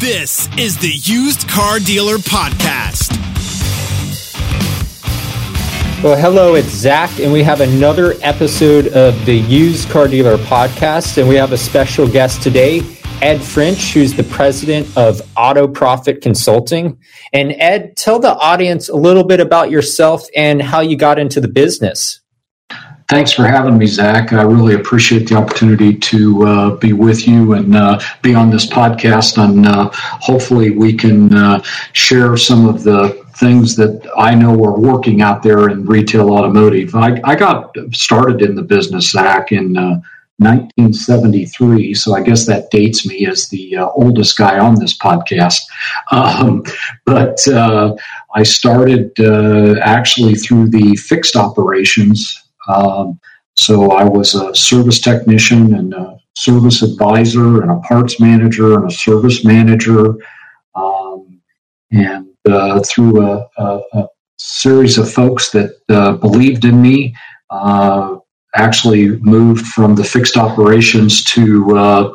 This is the Used Car Dealer Podcast. Well, hello, it's Zach, and we have another episode of the Used Car Dealer Podcast. And we have a special guest today, Ed French, who's the president of Auto Profit Consulting. And Ed, tell the audience a little bit about yourself and how you got into the business. Thanks for having me, Zach. I really appreciate the opportunity to uh, be with you and uh, be on this podcast. And uh, hopefully, we can uh, share some of the things that I know are working out there in retail automotive. I, I got started in the business, Zach, in 1973. Uh, so I guess that dates me as the uh, oldest guy on this podcast. Um, but I started actually through the fixed operations um, so I was a service technician and a service advisor and a parts manager and a service manager. Um, and uh, through a, a, a, series of folks that uh, believed in me, uh, actually moved from the fixed operations to uh,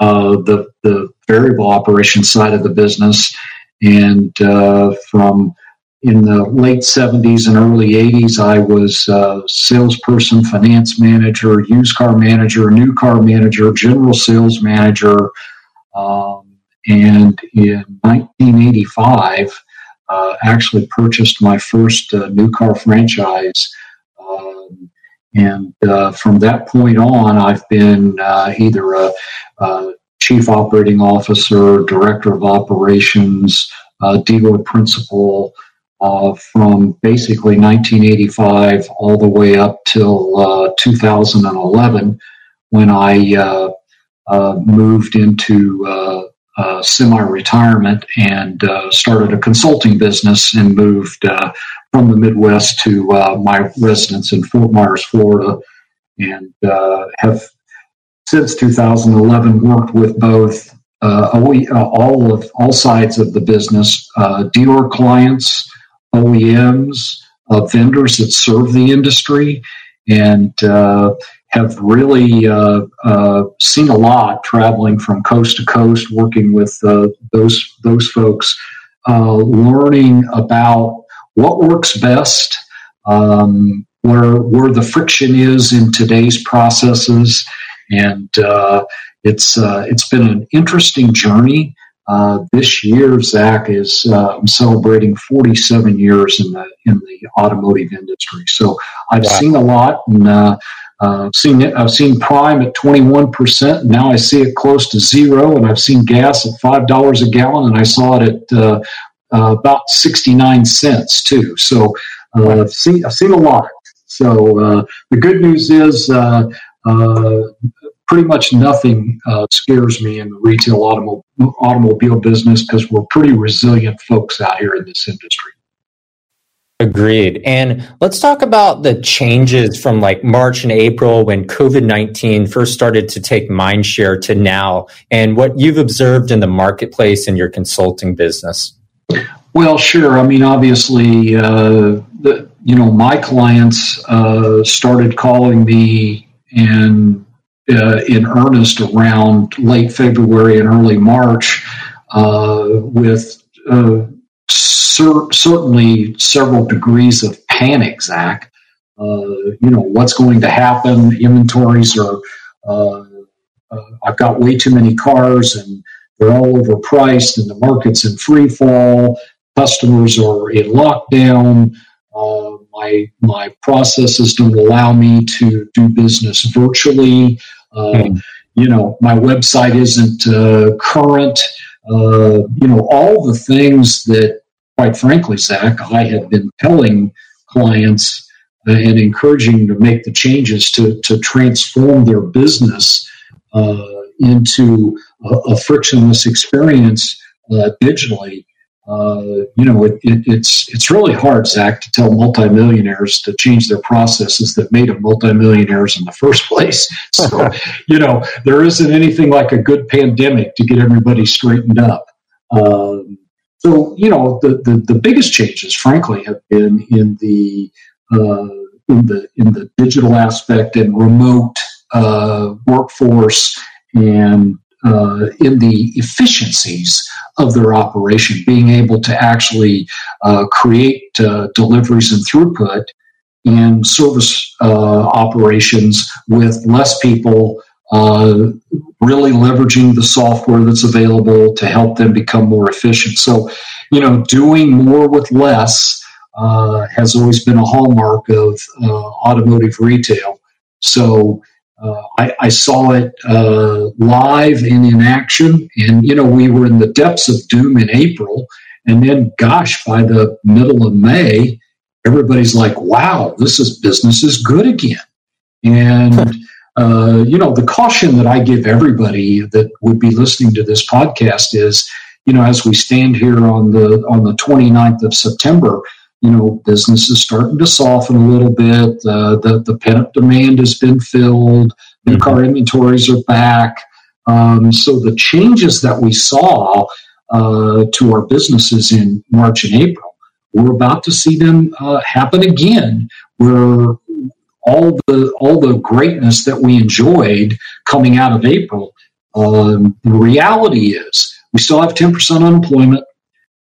uh, the, the variable operations side of the business. And uh, from in the late 70s and early 80s, I was a salesperson, finance manager, used car manager, new car manager, general sales manager. Um, and in 1985, uh, actually purchased my first uh, new car franchise. Um, and uh, from that point on, I've been uh, either a, a, chief operating officer, director of operations, dealer principal, uh, from basically 1985 all the way up till uh, 2011 when I uh, uh moved into uh, uh, semi retirement and started a consulting business and moved from the Midwest to my residence in Fort Myers, Florida, and have since 2011 worked with both all of all sides of the business, dealer clients, OEMs, uh, vendors that serve the industry, and uh, have really uh, uh, seen a lot traveling from coast to coast, working with uh, those those folks, learning about what works best, um, where where the friction is in today's processes, and it's it's been an interesting journey. Uh, this year, Zach is uh, celebrating 47 years in the in the automotive industry. So I've wow. seen a lot, and uh, uh seen it. I've seen Prime at 21 percent. Now I see it close to zero, and I've seen gas at five dollars a gallon, and I saw it at uh, uh, about 69 cents too. So I've seen I've seen a lot. So the good news is pretty much nothing uh, scares me in the retail automo- automobile business because we're pretty resilient folks out here in this industry. Agreed. And let's talk about the changes from like March and April when COVID 19 first started to take mind share to now and what you've observed in the marketplace in your consulting business. Well, sure. I mean, obviously, uh, the, you know, my clients uh, started calling me and uh, in earnest around late February and early March, uh, with uh, cer- certainly several degrees of panic, Zach. Uh, you know, what's going to happen? Inventories are, uh, uh, I've got way too many cars and they're all overpriced and the market's in free fall. Customers are in lockdown. my my processes don't allow me to do business virtually. Um, you know, my website isn't uh, current. Uh, you know, all the things that, quite frankly, Zach, I have been telling clients uh, and encouraging to make the changes to, to transform their business uh, into a, a, frictionless experience uh, digitally uh, you know, it, it, it's it's really hard, Zach, to tell multimillionaires to change their processes that made them multimillionaires in the first place. So, you know, there isn't anything like a good pandemic to get everybody straightened up. Um, so, you know, the, the, the biggest changes, frankly, have been in the uh, in the in the digital aspect and remote uh, workforce and uh, in the efficiencies of their operation, being able to actually uh, create uh, deliveries and throughput in service uh, operations with less people. Uh, really leveraging the software that's available to help them become more efficient. So, you know, doing more with less uh, has always been a hallmark of automotive retail. So, uh, I, I, saw it uh, live and in action. And, you know, we were in the depths of doom in April. And then, gosh, by the middle of May, everybody's like, wow, this is business is good again. And, uh, you know, the caution that I give everybody that would be listening to this podcast is, you know, as we stand here on the on the 29th of September, you know, business is starting to soften a little bit. Uh, the the pent up demand has been filled. New mm-hmm. car inventories are back. Um, so the changes that we saw uh, to our businesses in March and April, we're about to see them uh, happen again. Where all the all the greatness that we enjoyed coming out of April, um, the reality is we still have ten percent unemployment.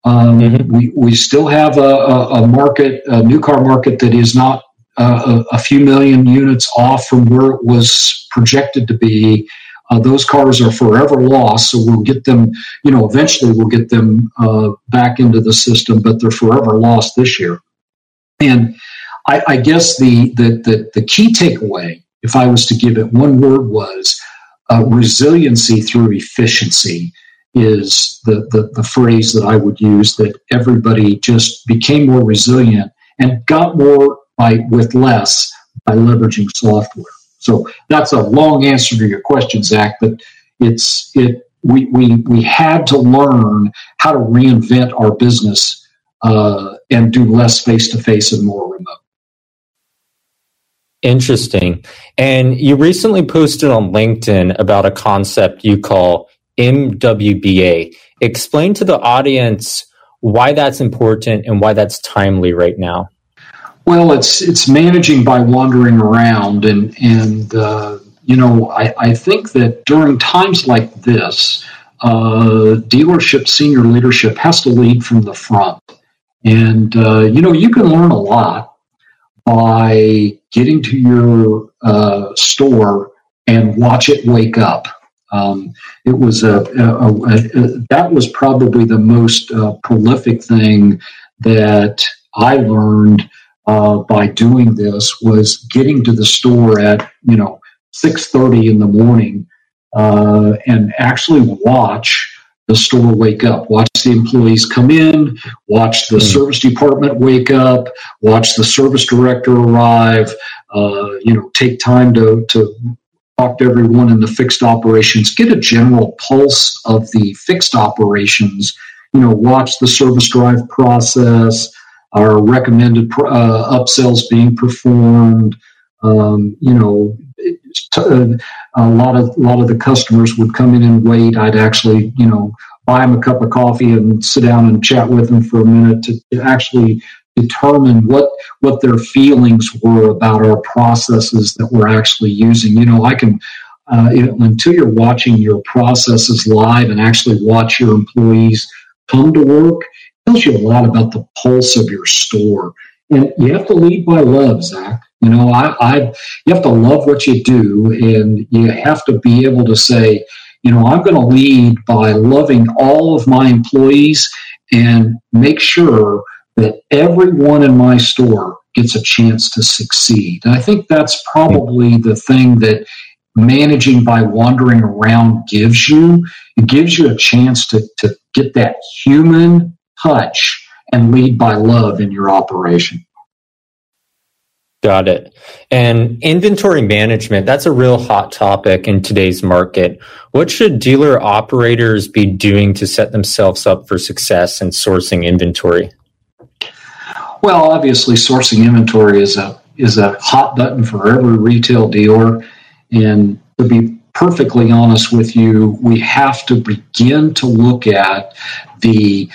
Um, mm-hmm. we, we still have a, a, a, market, a new car market that is not uh, a, a, few million units off from where it was projected to be. Uh, those cars are forever lost, so we'll get them, you know, eventually we'll get them uh, back into the system, but they're forever lost this year. And I, I guess the, the, the, the, key takeaway, if I was to give it one word, was uh, resiliency through efficiency is the, the, the phrase that I would use that everybody just became more resilient and got more by with less by leveraging software. So that's a long answer to your question, Zach, but it's it we we we had to learn how to reinvent our business uh, and do less face to face and more remote. Interesting. And you recently posted on LinkedIn about a concept you call MWBA. Explain to the audience why that's important and why that's timely right now. Well, it's it's managing by wandering around, and and uh, you know I, I think that during times like this, uh, dealership senior leadership has to lead from the front, and uh, you know you can learn a lot by getting to your uh, store and watch it wake up. Um, it was a, a, a, that was probably the most uh, prolific thing that I learned uh, by doing this was getting to the store at you know six thirty in the morning uh, and actually watch the store wake up, watch the employees come in, watch the mm. service department wake up, watch the service director arrive. Uh, you know, take time to to talk to everyone in the fixed operations, get a general pulse of the fixed operations, you know, watch the service drive process, our recommended uh, upsells being performed. Um, you know, uh, a lot of a lot of the customers would come in and wait. I'd actually, you know, buy them a cup of coffee and sit down and chat with them for a minute to, to actually determine what what their feelings were about our processes that we're actually using. You know, I can uh, until you're watching your processes live and actually watch your employees come to work, tells you a lot about the pulse of your store. And you have to lead by love, Zach. You know, I, I you have to love what you do, and you have to be able to say, you know, I'm going to lead by loving all of my employees and make sure that everyone in my store gets a chance to succeed. And I think that's probably the thing that managing by wandering around gives you. It gives you a chance to, to get that human touch and lead by love in your operation. Got it. And inventory management, that's a real hot topic in today's market. What should dealer operators be doing to set themselves up for success in sourcing inventory? Well, obviously, sourcing inventory is a is a hot button for every retail dealer. And to be perfectly honest with you, we have to begin to look at the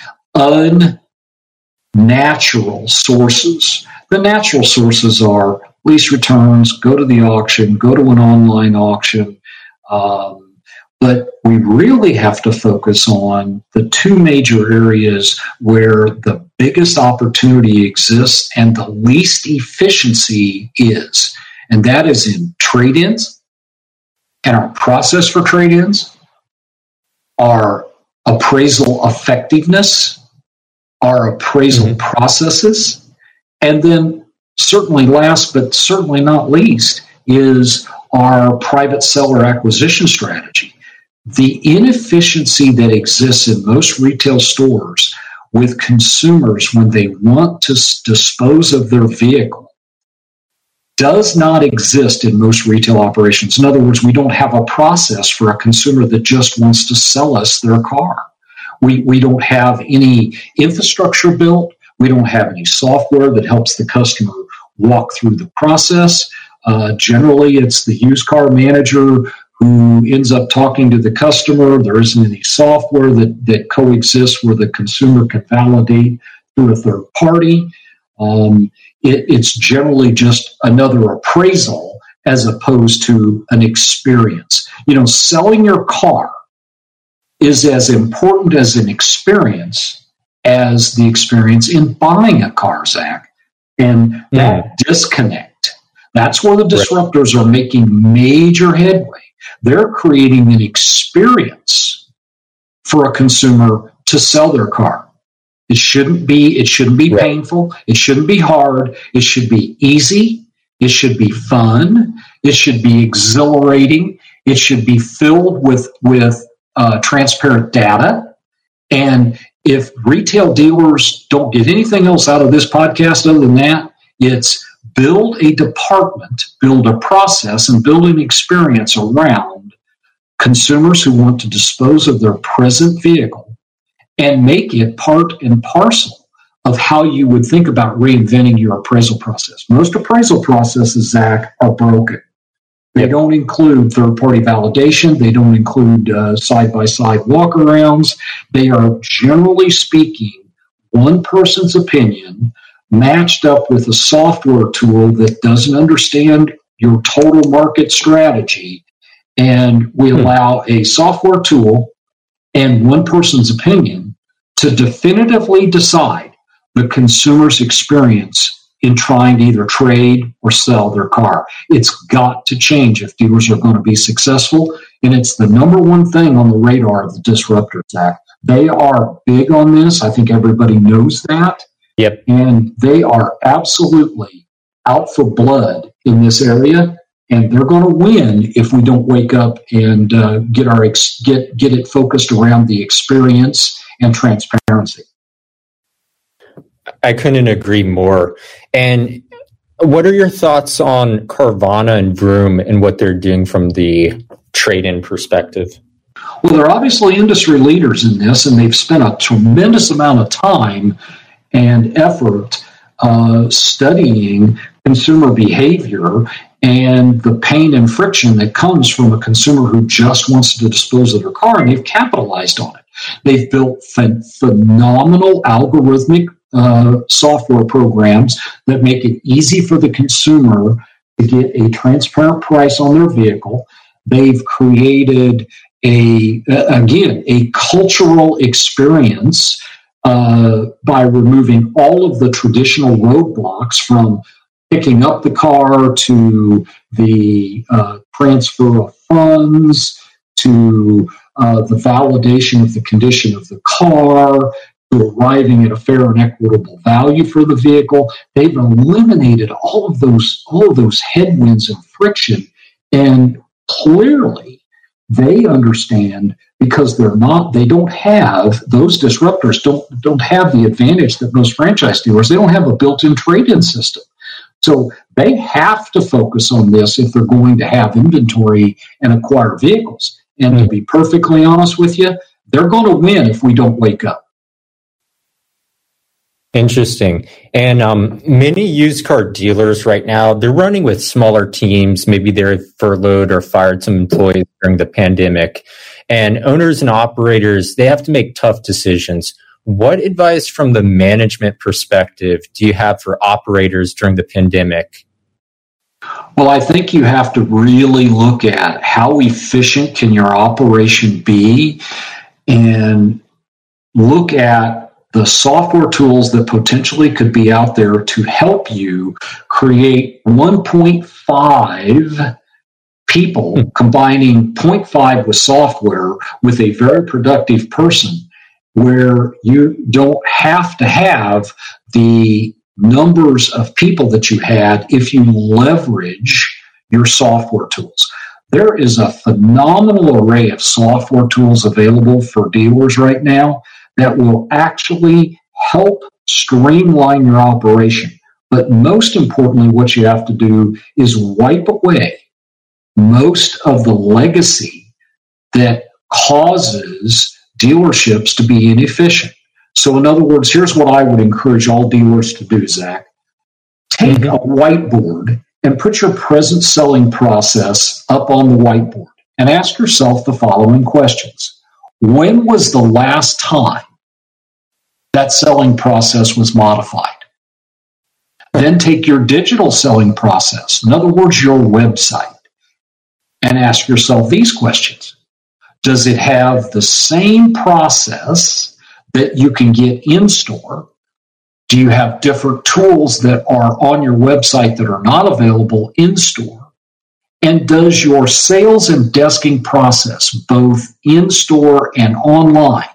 unnatural sources. The natural sources are lease returns, go to the auction, go to an online auction, um, But we really have to focus on the two major areas where the biggest opportunity exists and the least efficiency is. And that is in trade ins and our process for trade ins, our appraisal effectiveness, our appraisal mm-hmm. processes, and then certainly last but certainly not least is our private seller acquisition strategy. The inefficiency that exists in most retail stores with consumers when they want to dispose of their vehicle does not exist in most retail operations. In other words, we don't have a process for a consumer that just wants to sell us their car. We, we don't have any infrastructure built. We don't have any software that helps the customer walk through the process. Uh, generally, it's the used car manager who ends up talking to the customer. There isn't any software that, that coexists where the consumer can validate through a third party. Um, it, it's generally just another appraisal as opposed to an experience. You know, selling your car is as important as an experience as the experience in buying a car, Zach. And that mm. disconnect, that's where the disruptors are making major headway. They're creating an experience for a consumer to sell their car. It shouldn't be, it shouldn't be right. painful. It shouldn't be hard. It should be easy. It should be fun. It should be exhilarating. It should be filled with, with uh, transparent data. And if retail dealers don't get anything else out of this podcast other than that, it's build a department, build a process, and build an experience around consumers who want to dispose of their present vehicle and make it part and parcel of how you would think about reinventing your appraisal process. Most appraisal processes, Zach, are broken. They don't include third party validation. They don't include side by side walkarounds. They are generally speaking one person's opinion matched up with a software tool that doesn't understand your total market strategy. And we hmm. allow a software tool and one person's opinion to definitively decide the consumer's experience in trying to either trade or sell their car. It's got to change if dealers are going to be successful. And it's the number one thing on the radar of the Disruptors Zach. They are big on this. I think everybody knows that. Yep. And they are absolutely out for blood in this area and they're going to win if we don't wake up and uh, get our ex- get get it focused around the experience and transparency. I couldn't agree more. And what are your thoughts on Carvana and Vroom and what they're doing from the trade-in perspective? Well, they're obviously industry leaders in this, and they've spent a tremendous amount of time and effort uh, studying consumer behavior and the pain and friction that comes from a consumer who just wants to dispose of their car, and they've capitalized on it. They've built ph- phenomenal algorithmic uh, software programs that make it easy for the consumer to get a transparent price on their vehicle. They've created a again a cultural experience uh, by removing all of the traditional roadblocks from picking up the car to the uh, transfer of funds to uh, the validation of the condition of the car to arriving at a fair and equitable value for the vehicle. They've eliminated all of those all of those headwinds and friction, and clearly they understand because they're not they don't have those disruptors don't don't have the advantage that most franchise dealers they don't have a built-in trade-in system so they have to focus on this if they're going to have inventory and acquire vehicles. And to be perfectly honest with you, they're going to win if we don't wake up. Interesting. And um, many used car dealers right now, they're running with smaller teams. Maybe they're furloughed or fired some employees during the pandemic. And owners and operators, they have to make tough decisions. What advice from the management perspective do you have for operators during the pandemic? Well, I think you have to really look at how efficient can your operation be and look at the software tools that potentially could be out there to help you create 1.5 people hmm. combining 0.5 with software with a very productive person where you don't have to have the numbers of people that you had if you leverage your software tools. There is a phenomenal array of software tools available for dealers right now that will actually help streamline your operation. But most importantly, what you have to do is wipe away most of the legacy that causes dealerships to be inefficient. So, in other words, here's what I would encourage all dealers to do, Zach. Take a whiteboard and put your present selling process up on the whiteboard and ask yourself the following questions When was the last time that selling process was modified? Then take your digital selling process, in other words, your website, and ask yourself these questions Does it have the same process that you can get in store? Do you have different tools that are on your website that are not available in store? And does your sales and desking process, both in store and online,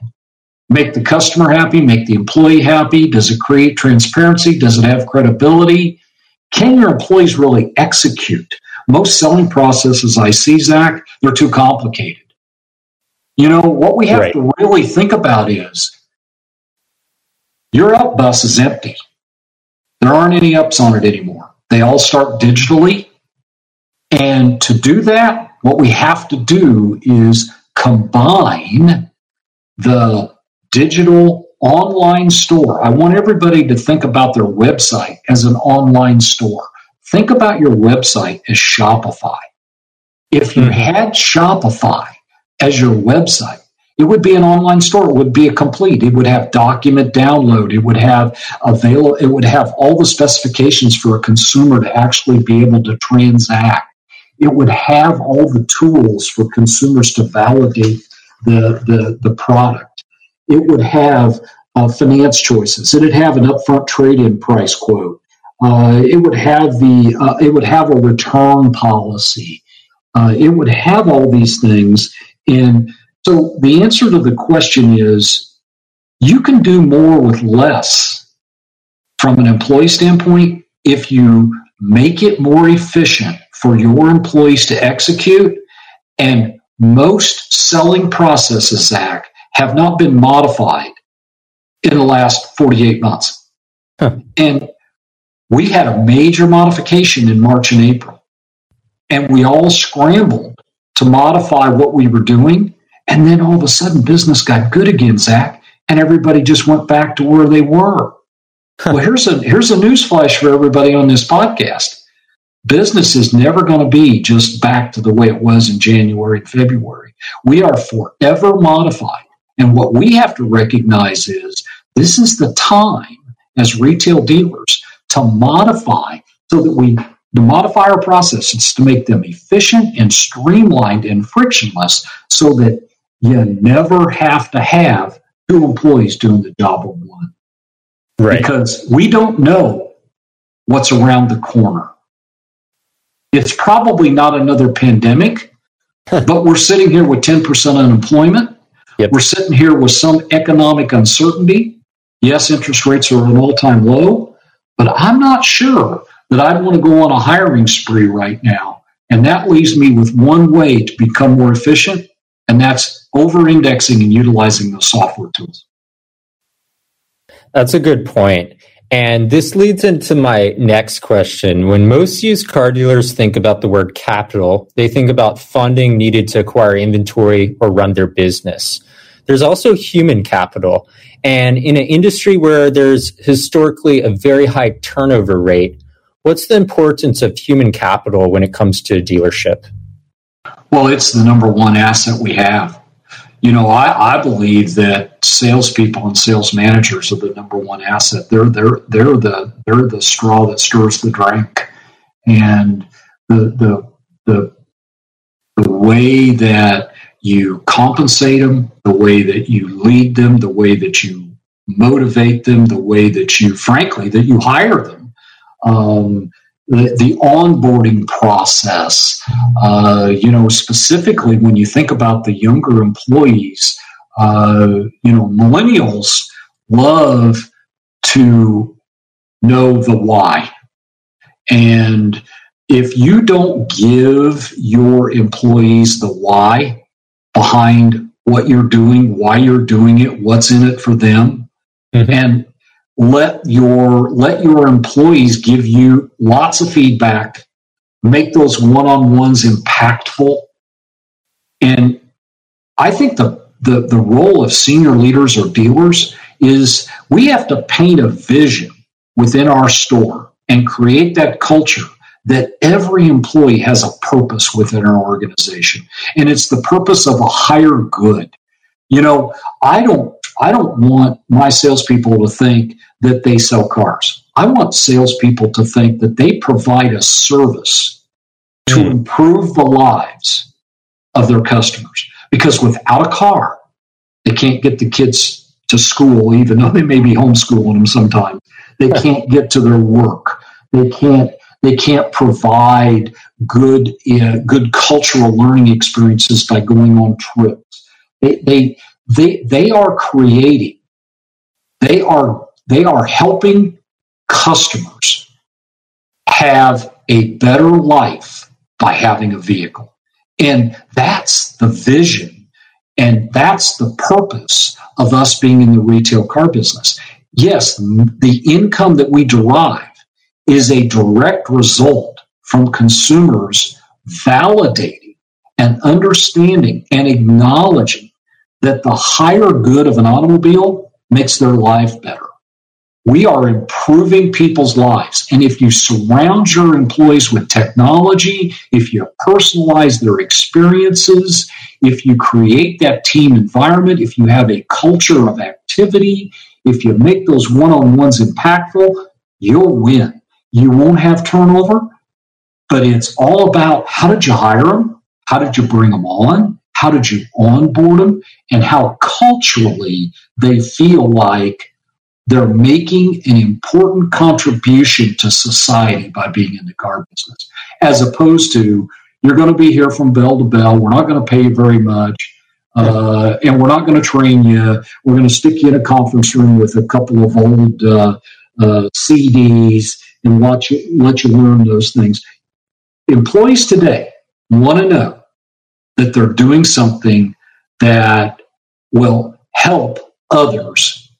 make the customer happy, make the employee happy? Does it create transparency? Does it have credibility? Can your employees really execute? Most selling processes I see, Zach, they're too complicated. You know, what we have right. to really think about is your up bus is empty. There aren't any ups on it anymore. They all start digitally. And to do that, what we have to do is combine the digital online store. I want everybody to think about their website as an online store. Think about your website as Shopify. If you hmm. had Shopify as your website, it would be an online store. It would be a complete. It would have document download. It would have avail. It would have all the specifications for a consumer to actually be able to transact. It would have all the tools for consumers to validate the the, the product. It would have uh, finance choices. It would have an upfront trade-in price quote. Uh, it would have the. Uh, it would have a return policy. Uh, it would have all these things and so the answer to the question is you can do more with less from an employee standpoint if you make it more efficient for your employees to execute. And most selling processes, Zach, have not been modified in the last 48 months. Huh. And we had a major modification in March and April. And we all scrambled to modify what we were doing and then all of a sudden, business got good again, Zach, and everybody just went back to where they were. well, here's a here's a news flash for everybody on this podcast. Business is never going to be just back to the way it was in January and February. We are forever modified. And what we have to recognize is this is the time as retail dealers to modify so that we to modify our processes to make them efficient and streamlined and frictionless so that you never have to have two employees doing the job of one. Right. Because we don't know what's around the corner. It's probably not another pandemic, but we're sitting here with 10% unemployment. Yep. We're sitting here with some economic uncertainty. Yes, interest rates are at an all time low, but I'm not sure that I'd want to go on a hiring spree right now. And that leaves me with one way to become more efficient, and that's over indexing and utilizing those software tools. That's a good point. And this leads into my next question. When most used car dealers think about the word capital, they think about funding needed to acquire inventory or run their business. There's also human capital. And in an industry where there's historically a very high turnover rate, what's the importance of human capital when it comes to a dealership? Well, it's the number one asset we have. You know, I, I believe that salespeople and sales managers are the number one asset. They're they're they're the they're the straw that stirs the drink. And the the the, the way that you compensate them, the way that you lead them, the way that you motivate them, the way that you, frankly, that you hire them. Um, the, the, onboarding process, uh, you know, specifically when you think about the younger employees, uh, you know, millennials love to know the why. And if you don't give your employees the why behind what you're doing, why you're doing it, what's in it for them, mm-hmm. and let your let your employees give you lots of feedback, make those one-on-ones impactful. And I think the the, the role of senior leaders or dealers is we have to paint a vision within our store and create that culture that every employee has a purpose within our organization. And it's the purpose of a higher good. You know i don't i don't want my salespeople to think that they sell cars. I want salespeople to think that they provide a service to mm. improve the lives of their customers. Because without a car they can't get the kids to school even though they may be homeschooling them sometimes they can't get to their work. They can't they can't provide good uh, good cultural learning experiences by going on trips. They, they they they are creating. They are they are helping customers have a better life by having a vehicle. And that's the vision and that's the purpose of us being in the retail car business. Yes, the income that we derive is a direct result from consumers validating and understanding and acknowledging that the higher good of an automobile makes their life better. We are improving people's lives. And if you surround your employees with technology, if you personalize their experiences, if you create that team environment, if you have a culture of activity, if you make those one on ones impactful, you'll win. You won't have turnover, but it's all about how did you hire them? How did you bring them on? How did you onboard them? And how culturally they feel like they're making an important contribution to society by being in the car business, as opposed to you're going to be here from bell to bell. We're not going to pay you very much. Uh, and we're not going to train you. We're going to stick you in a conference room with a couple of old uh, uh, CDs and let you, let you learn those things. Employees today want to know that they're doing something that will help others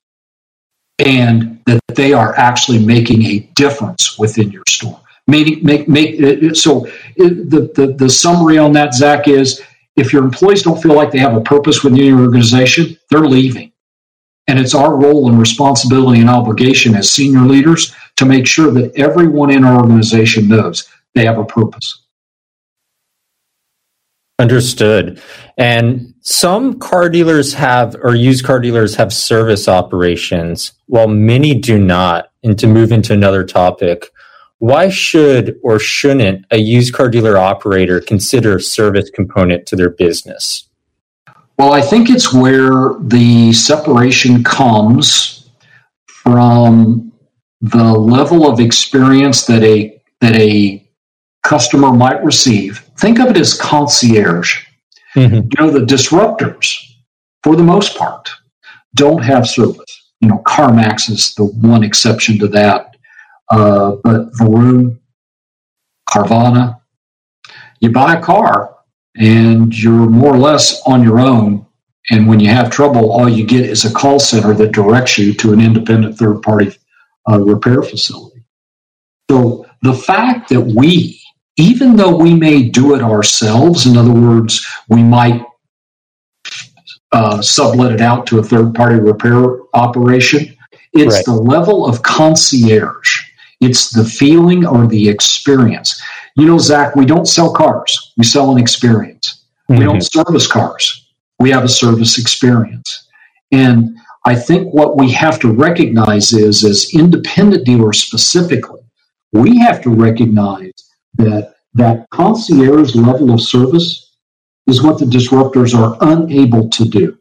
and that they are actually making a difference within your store. Make, make, make, so the, the, the summary on that, Zach, is if your employees don't feel like they have a purpose within your organization, they're leaving. And it's our role and responsibility and obligation as senior leaders to make sure that everyone in our organization knows they have a purpose. Understood. And some car dealers have, or used car dealers have service operations, while many do not. And to move into another topic, why should or shouldn't a used car dealer operator consider a service component to their business? Well, I think it's where the separation comes from the level of experience that a that a customer might receive. Think of it as concierge. Mm-hmm. You know, the disruptors, for the most part, don't have service. You know, CarMax is the one exception to that. Uh, but Vroom, Carvana, you buy a car and you're more or less on your own. And when you have trouble, all you get is a call center that directs you to an independent third party uh, repair facility. So the fact that we, even though we may do it ourselves, in other words, we might uh, sublet it out to a third party repair operation, it's right. the level of concierge. It's the feeling or the experience. You know, Zach, we don't sell cars, we sell an experience. Mm-hmm. We don't service cars, we have a service experience. And I think what we have to recognize is, as independent dealers specifically, we have to recognize that that concierge level of service is what the disruptors are unable to do.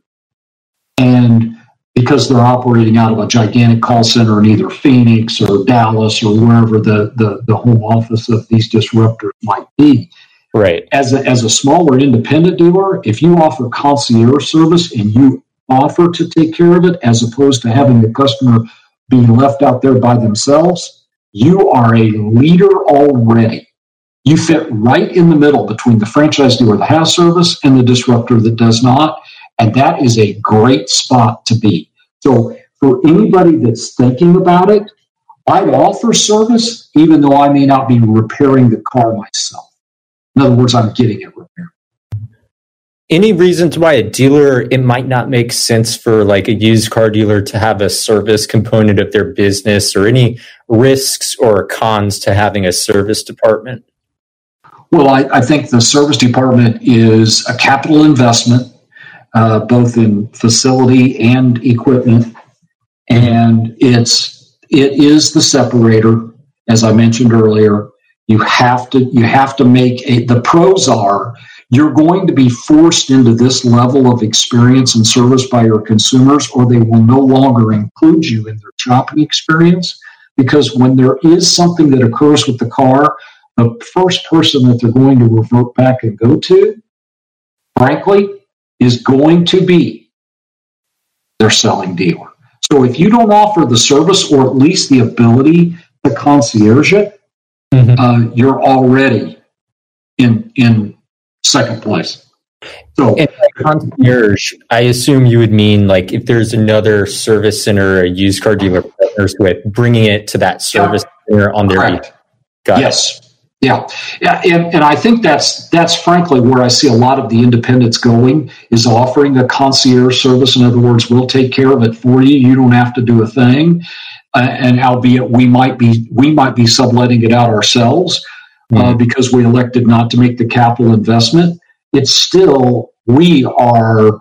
And because they're operating out of a gigantic call center in either Phoenix or Dallas or wherever the, the, the home office of these disruptors might be. Right. As a, as a smaller independent dealer, if you offer concierge service and you offer to take care of it as opposed to having the customer be left out there by themselves, you are a leader already. You fit right in the middle between the franchise dealer that has service and the disruptor that does not. And that is a great spot to be. So for anybody that's thinking about it, I'd offer service even though I may not be repairing the car myself. In other words, I'm getting it repaired. Any reasons why a dealer it might not make sense for like a used car dealer to have a service component of their business or any risks or cons to having a service department? Well, I, I think the service department is a capital investment uh, both in facility and equipment. And it's it is the separator, as I mentioned earlier. You have to you have to make a, the pros are you're going to be forced into this level of experience and service by your consumers, or they will no longer include you in their shopping experience. Because when there is something that occurs with the car, the first person that they're going to revert back and go to, frankly, is going to be their selling dealer. So if you don't offer the service or at least the ability to concierge it, mm-hmm. uh, you're already in in second place. So and concierge, I assume you would mean like if there's another service center, a used car dealer partners with, bringing it to that service yeah. center on their. Got yes. It. Yeah, yeah, and, and I think that's that's frankly where I see a lot of the independents going is offering a concierge service. In other words, we'll take care of it for you. You don't have to do a thing, uh, and albeit we might be we might be subletting it out ourselves uh, mm-hmm. because we elected not to make the capital investment. It's still we are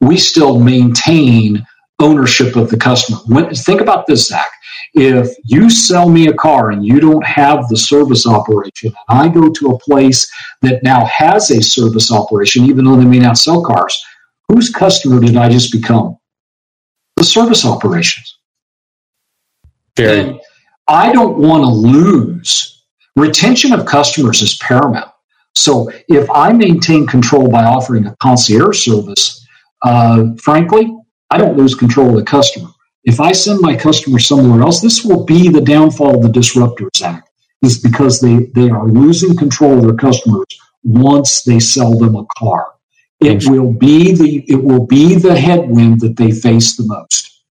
we still maintain ownership of the customer. When, think about this, Zach if you sell me a car and you don't have the service operation, and I go to a place that now has a service operation, even though they may not sell cars, whose customer did I just become? The service operations. And I don't want to lose. Retention of customers is paramount. So if I maintain control by offering a concierge service, uh, frankly, I don't lose control of the customer. If I send my customer somewhere else, this will be the downfall of the Disruptors Zach, is because they, they are losing control of their customers once they sell them a car. It will be the it will be the headwind that they face the most.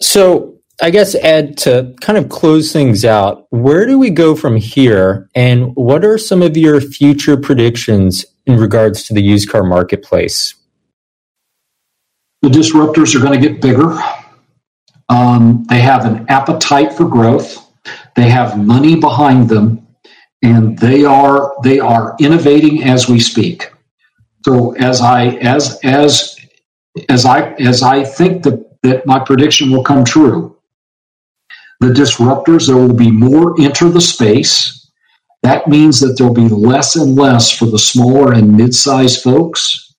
So I guess Ed, to kind of close things out, where do we go from here, and what are some of your future predictions in regards to the used car marketplace? The disruptors are going to get bigger. Um, they have an appetite for growth. They have money behind them, and they are they are innovating as we speak. So as I as as as I as I think that that my prediction will come true, the disruptors there will be more enter the space. That means that there'll be less and less for the smaller and mid-sized folks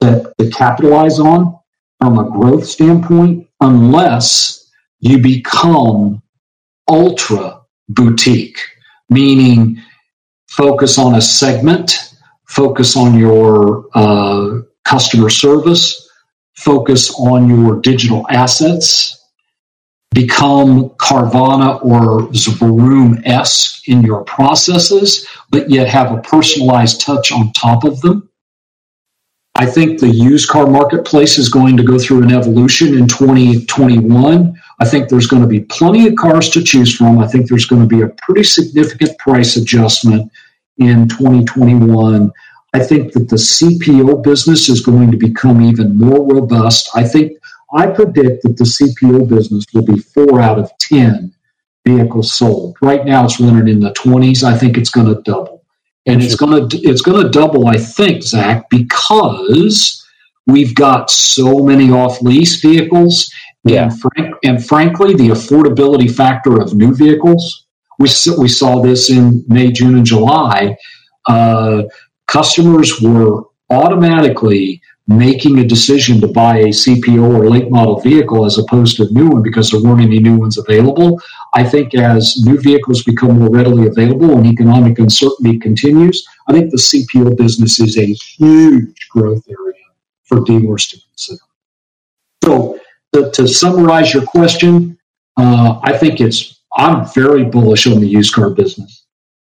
that to capitalize on from a growth standpoint unless you become ultra boutique, meaning focus on a segment, focus on your uh, customer service, focus on your digital assets, become Carvana or Vroom esque in your processes, but yet have a personalized touch on top of them. I think the used car marketplace is going to go through an evolution in 2021. I think there's going to be plenty of cars to choose from. I think there's going to be a pretty significant price adjustment in 2021. I think that the CPO business is going to become even more robust. I think I predict that the CPO business will be four out of 10 vehicles sold. Right now it's running in the 20s. I think it's going to double and it's going to it's going to double, I think, Zach, because we've got so many off lease vehicles. Yeah. And, frank, and frankly, the affordability factor of new vehicles we, we saw this in May, June, and July. Uh, customers were automatically making a decision to buy a CPO or late model vehicle as opposed to a new one because there weren't any new ones available. I think as new vehicles become more readily available and economic uncertainty continues, I think the CPO business is a huge growth area for dealers to consider. So, to, to summarize your question, uh, I think it's I'm very bullish on the used car business.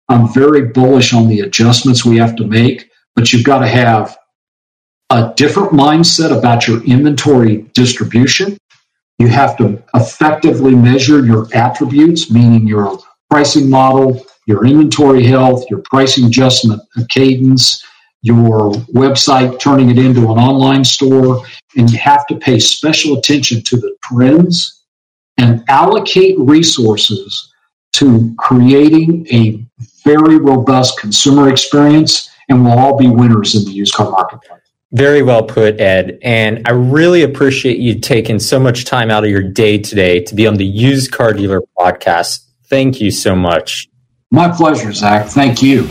I'm very bullish on the adjustments we have to make, but you've got to have a different mindset about your inventory distribution. You have to effectively measure your attributes, meaning your pricing model, your inventory health, your pricing adjustment cadence, your website, turning it into an online store, and you have to pay special attention to the trends and allocate resources to creating a very robust consumer experience, and we'll all be winners in the used car marketplace. Very well put, Ed. And I really appreciate you taking so much time out of your day today to be on the Used Car Dealer podcast. Thank you so much. My pleasure, Zach. Thank you.